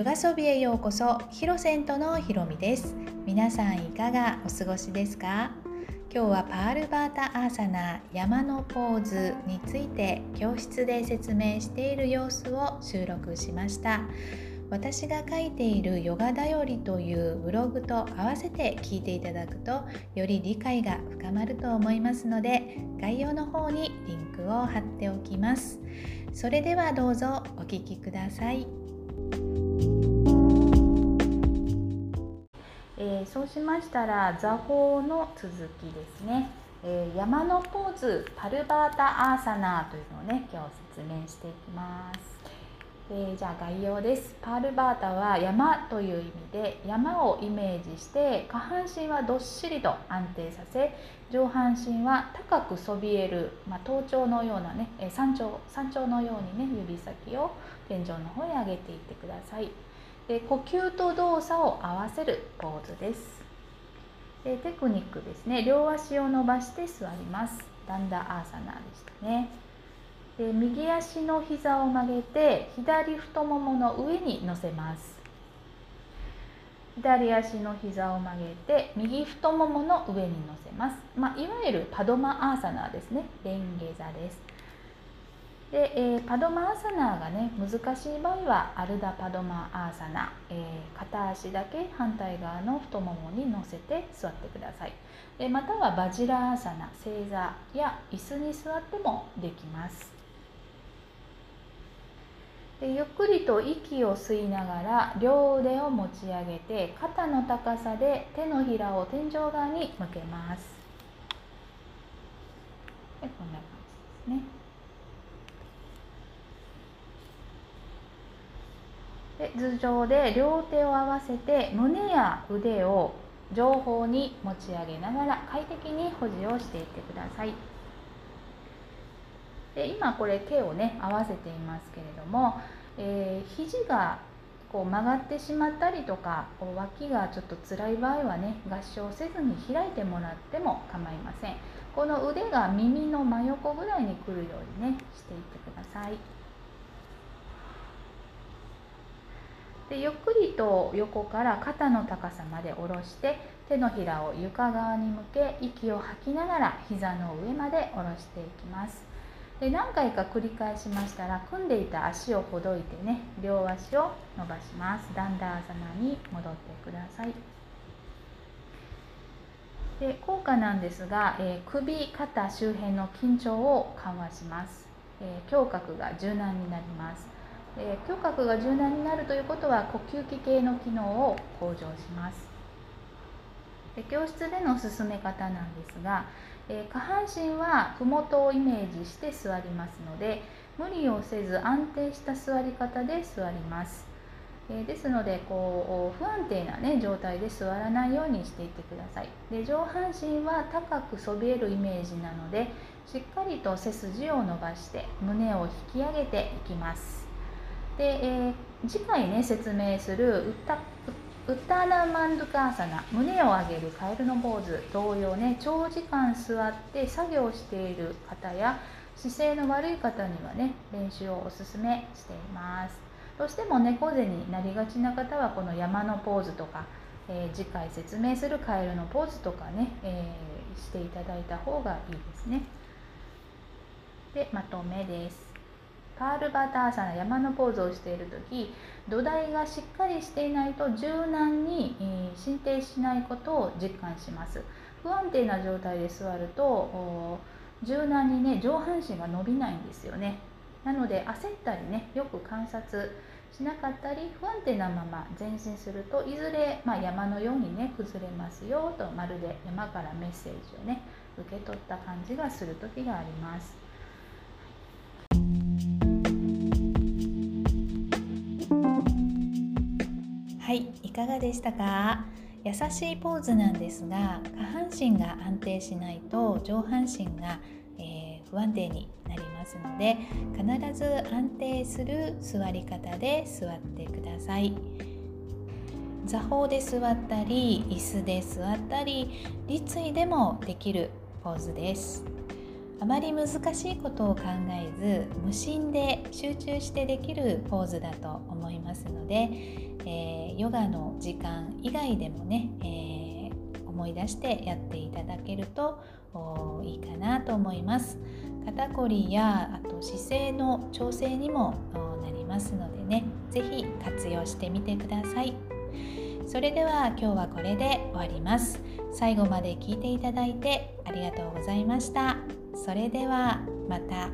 ヨガソビへようこそヒロセントのひろみです。皆さんいかがお過ごしですか？今日はパールバータアーサナ山のポーズについて教室で説明している様子を収録しました。私が書いているヨガだよりというブログと合わせて聞いていただくとより理解が深まると思いますので概要の方にリンクを貼っておきます。それではどうぞお聞きください。えー、そうしましたら座法の続きですね、えー、山のポーズパルバータアーサナーというのをね今日説明していきます、えー、じゃあ概要です。パールバータは山という意味で山をイメージして下半身はどっしりと安定させ上半身は高くそびえる、まあ、頭頂のようなね山頂山頂のようにね指先を天井の方へ上げていってください。で呼吸と動作を合わせるポーズです。でテクニックですね。両足を伸ばして座ります。ダンダアーサナーでしたね。で右足の膝を曲げて左太ももの上に乗せます。左足の膝を曲げて右太ももの上に乗せます、まあ、いわゆるパドマアーサナーですね。レンゲ座です。で、えー、パドマアーサナーがね難しい場合はアルダパドマアーサナ、えー、片足だけ反対側の太ももに乗せて座ってください。でまたはバジラアーサナ正座や椅子に座ってもできます。でゆっくりと息を吸いながら両腕を持ち上げて肩の高さで手のひらを天井側に向けます。でこんな感じですね。頭上で両手を合わせて胸や腕を上方に持ち上げながら快適に保持をしていってください。で今これ手をね合わせていますけれども、えー、肘がこう曲がってしまったりとか脇がちょっと辛い場合はね合掌せずに開いてもらっても構いません。この腕が耳の真横ぐらいに来るようにねしていってください。でゆっくりと横から肩の高さまで下ろして手のひらを床側に向け息を吐きながら膝の上まで下ろしていきます。で何回か繰り返しましたら組んでいた足をほどいてね両足を伸ばします。ダンダーサナに戻ってください。で効果なんですが、えー、首肩周辺の緊張を緩和します、えー、胸郭が柔軟になります。えー、胸郭が柔軟になるということは呼吸器系の機能を向上します。で教室での進め方なんですが、えー、下半身は麓をイメージして座りますので無理をせず安定した座り方で座ります。えですのでこう不安定な、ね、状態で座らないようにしていってください。で上半身は高くそびえるイメージなのでしっかりと背筋を伸ばして胸を引き上げていきます。で、えー、次回ね説明するウッウッターマンドカーサナ胸を上げるカエルのポーズ同様ね長時間座って作業している方や姿勢の悪い方にはね練習をおすすめしています。どうしても猫背になりがちな方はこの山のポーズとか、えー、次回説明するカエルのポーズとかね、えー、していただいた方がいいですね。でまとめです。パールバターサナ山のポーズをしている時土台がしっかりしていないと柔軟に進呈しないことを実感します。不安定な状態で座ると柔軟にね上半身が伸びないんですよね。なので焦ったりねよく観察しなかったり不安定なまま前進するといずれ、まあ、山のようにね崩れますよとまるで山からメッセージをね受け取った感じがする時があります。はいいかがでしたか？優しいポーズなんですが下半身が安定しないと上半身が、えー、不安定になりますので必ず安定する座り方で座ってください。座法で座ったり椅子で座ったり立位でもできるポーズです。あまり難しいことを考えず無心で集中してできるポーズだと思いますので、えー、ヨガの時間以外でもね、えー、思い出してやっていただけるといいかなと思います。肩こりやあと姿勢の調整にもなりますのでね是非活用してみてください。それでは今日はこれで終わります。最後まで聞いていただいてありがとうございました。それではまた。